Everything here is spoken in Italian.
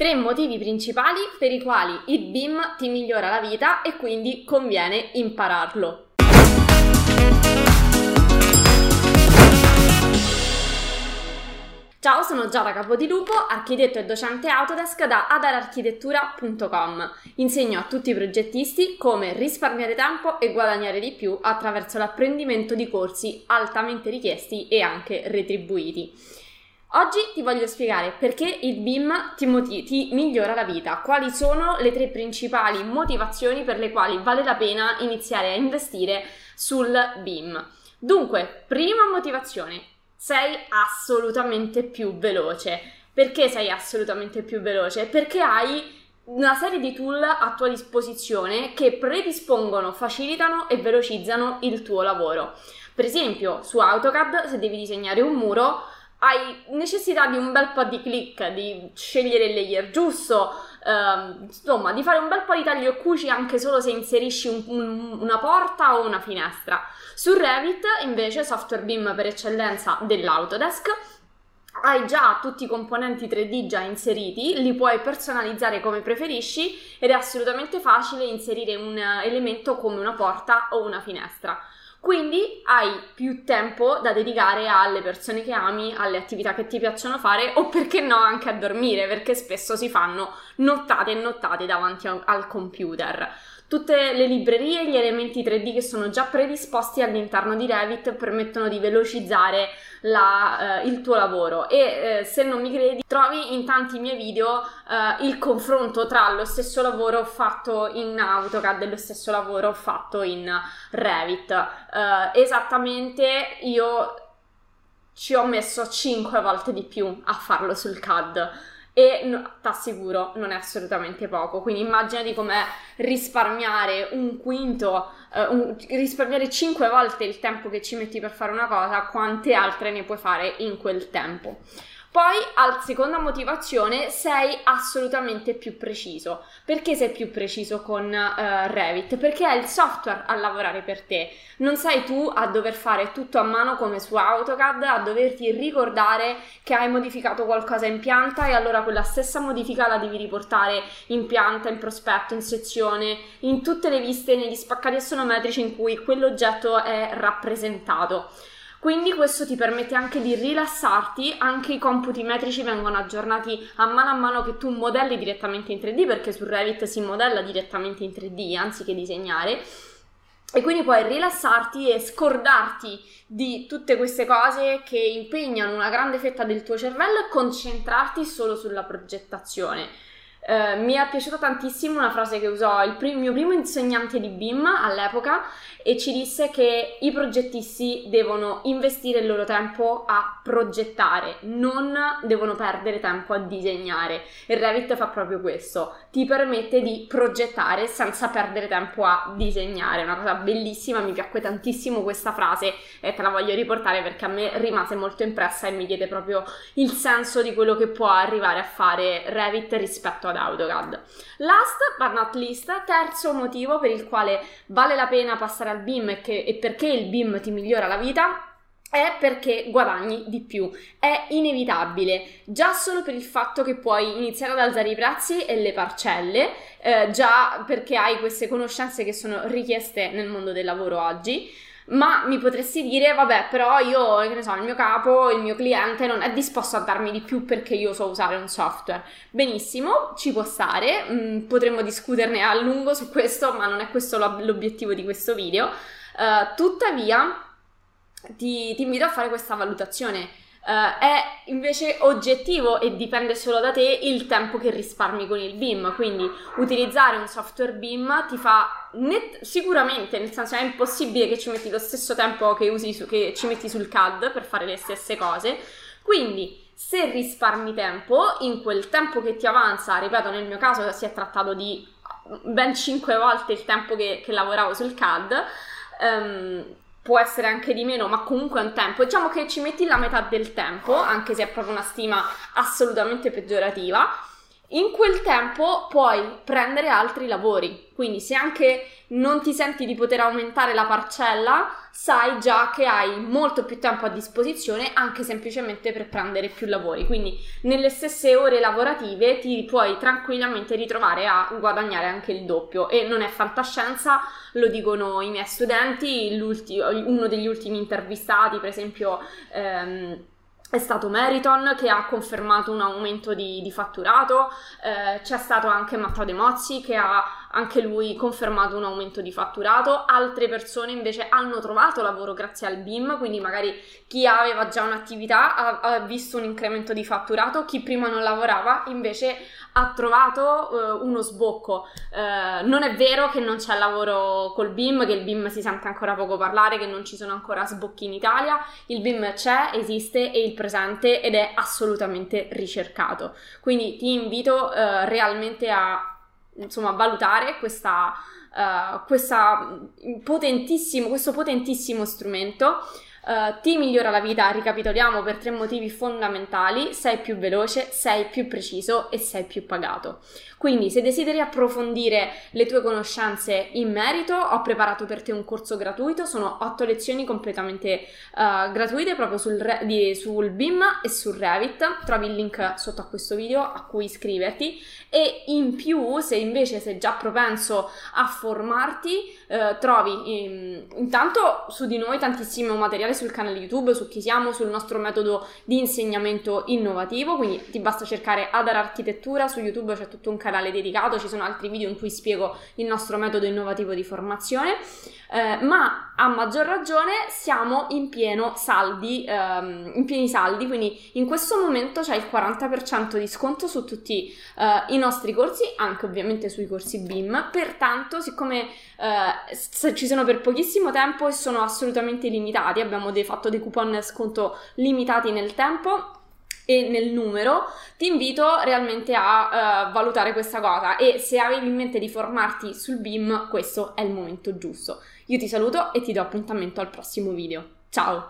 Tre motivi principali per i quali il BIM ti migliora la vita e quindi conviene impararlo. Ciao, sono Giada Capodilupo, architetto e docente Autodesk da adararchitettura.com. Insegno a tutti i progettisti come risparmiare tempo e guadagnare di più attraverso l'apprendimento di corsi altamente richiesti e anche retribuiti. Oggi ti voglio spiegare perché il BIM ti, motiv- ti, migliora la vita, quali sono le tre principali motivazioni per le quali vale la pena iniziare a investire sul BIM. Dunque, prima motivazione, sei assolutamente più veloce. Perché sei assolutamente più veloce? Perché hai una serie di tool a tua disposizione che predispongono, facilitano e velocizzano il tuo lavoro. Per esempio, su AutoCAD, se devi disegnare un muro, hai necessità di un bel po' di click, di scegliere il layer giusto, ehm, insomma, di fare un bel po' di taglio e cuci anche solo se inserisci un, un, una porta o una finestra. Su Revit, invece, software BIM per eccellenza dell'Autodesk, hai già tutti i componenti 3D già inseriti, li puoi personalizzare come preferisci ed è assolutamente facile inserire un elemento come una porta o una finestra. Quindi hai più tempo da dedicare alle persone che ami, alle attività che ti piacciono fare o perché no anche a dormire, perché spesso si fanno nottate e nottate davanti al computer. Tutte le librerie e gli elementi 3D che sono già predisposti all'interno di Revit permettono di velocizzare la, eh, il tuo lavoro e eh, se non mi credi trovi in tanti miei video eh, il confronto tra lo stesso lavoro fatto in AutoCAD e lo stesso lavoro fatto in Revit. Eh, esattamente io ci ho messo 5 volte di più a farlo sul CAD e no, ti assicuro non è assolutamente poco. Quindi immaginati com'è risparmiare un quinto uh, un, risparmiare cinque volte il tempo che ci metti per fare una cosa quante altre ne puoi fare in quel tempo poi, al seconda motivazione, sei assolutamente più preciso. Perché sei più preciso con uh, Revit? Perché è il software a lavorare per te. Non sei tu a dover fare tutto a mano come su AutoCAD, a doverti ricordare che hai modificato qualcosa in pianta e allora quella stessa modifica la devi riportare in pianta, in prospetto, in sezione, in tutte le viste, negli spaccati assonometrici in cui quell'oggetto è rappresentato. Quindi questo ti permette anche di rilassarti, anche i computi metrici vengono aggiornati a mano a mano che tu modelli direttamente in 3D, perché su Revit si modella direttamente in 3D anziché disegnare. E quindi puoi rilassarti e scordarti di tutte queste cose che impegnano una grande fetta del tuo cervello e concentrarti solo sulla progettazione. Uh, mi è piaciuta tantissimo una frase che usò il prim- mio primo insegnante di BIM all'epoca e ci disse che i progettisti devono investire il loro tempo a progettare, non devono perdere tempo a disegnare. E Revit fa proprio questo, ti permette di progettare senza perdere tempo a disegnare. Una cosa bellissima, mi piacque tantissimo questa frase e te la voglio riportare perché a me rimase molto impressa e mi diede proprio il senso di quello che può arrivare a fare Revit rispetto ad AutoCAD. Last but not least, terzo motivo per il quale vale la pena passare al BIM e, che, e perché il BIM ti migliora la vita è perché guadagni di più. È inevitabile, già solo per il fatto che puoi iniziare ad alzare i prezzi e le parcelle, eh, già perché hai queste conoscenze che sono richieste nel mondo del lavoro oggi. Ma mi potresti dire, vabbè, però io, che ne so, il mio capo, il mio cliente non è disposto a darmi di più perché io so usare un software. Benissimo, ci può stare, mh, mm, potremmo discuterne a lungo su questo, ma non è questo l'obiettivo di questo video. Uh, tuttavia, ti, ti invito a fare questa valutazione. Uh, è invece oggettivo e dipende solo da te il tempo che risparmi con il BIM. Quindi utilizzare un software BIM ti fa net- sicuramente, nel senso è impossibile che ci metti lo stesso tempo che, su- che ci metti sul CAD per fare le stesse cose. Quindi se risparmi tempo, in quel tempo che ti avanza, ripeto, nel mio caso si è trattato di ben 5 volte il tempo che, che lavoravo sul CAD. Um, può essere anche di meno, ma comunque è un tempo. Diciamo che ci metti la metà del tempo, anche se è proprio una stima assolutamente peggiorativa. in quel tempo puoi prendere altri lavori. Quindi se anche non ti senti di poter aumentare la parcella, sai già che hai molto più tempo a disposizione anche semplicemente per prendere più lavori. Quindi nelle stesse ore lavorative ti puoi tranquillamente ritrovare a guadagnare anche il doppio e non è fantascienza, lo dicono i miei studenti, uno degli ultimi intervistati, per esempio ehm, è stato Meriton che ha confermato un aumento di, di fatturato, eh, c'è stato anche Matteo De Mozzi che ha anche lui confermato un aumento di fatturato, altre persone invece hanno trovato lavoro grazie al BIM, quindi magari chi aveva già un'attività ha, ha visto un incremento di fatturato, chi prima non lavorava invece ha trovato uh, uno sbocco. Uh, non è vero che non c'è lavoro col BIM, che il BIM si sente ancora poco parlare, che non ci sono ancora sbocchi in Italia, il BIM c'è, esiste, è il presente ed è assolutamente ricercato. Quindi ti invito uh, realmente a insomma, valutare questa, uh, questa potentissimo, questo potentissimo strumento. Uh, ti migliora la vita, ricapitoliamo, per tre motivi fondamentali, sei più veloce, sei più preciso e sei più pagato. Quindi, se desideri approfondire le tue conoscenze in merito, ho preparato per te un corso gratuito, sono otto lezioni completamente uh, gratuite proprio sul, re- di, sul BIM e sul Revit. Trovi il link sotto a questo video a cui iscriverti e in più, se invece sei già propenso a formarti, uh, trovi in, intanto su di noi tantissimo materiale sul canale YouTube, su chi siamo, sul nostro metodo di insegnamento innovativo, quindi ti basta cercare Adar Architettura, su YouTube c'è tutto un canale canale dedicato, ci sono altri video in cui spiego il nostro metodo innovativo di formazione, eh, ma a maggior ragione siamo in pieno saldi, ehm, in pieni saldi, quindi in questo momento c'è il 40% di sconto su tutti eh, i nostri corsi, anche ovviamente sui corsi BIM, pertanto siccome eh, ci sono per pochissimo tempo e sono assolutamente limitati, abbiamo dei, fatto dei coupon sconto limitati nel tempo, e nel numero, ti invito realmente a uh, valutare questa cosa e se avevi in mente di formarti sul BIM, questo è il momento giusto. Io ti saluto e ti do appuntamento al prossimo video. Ciao!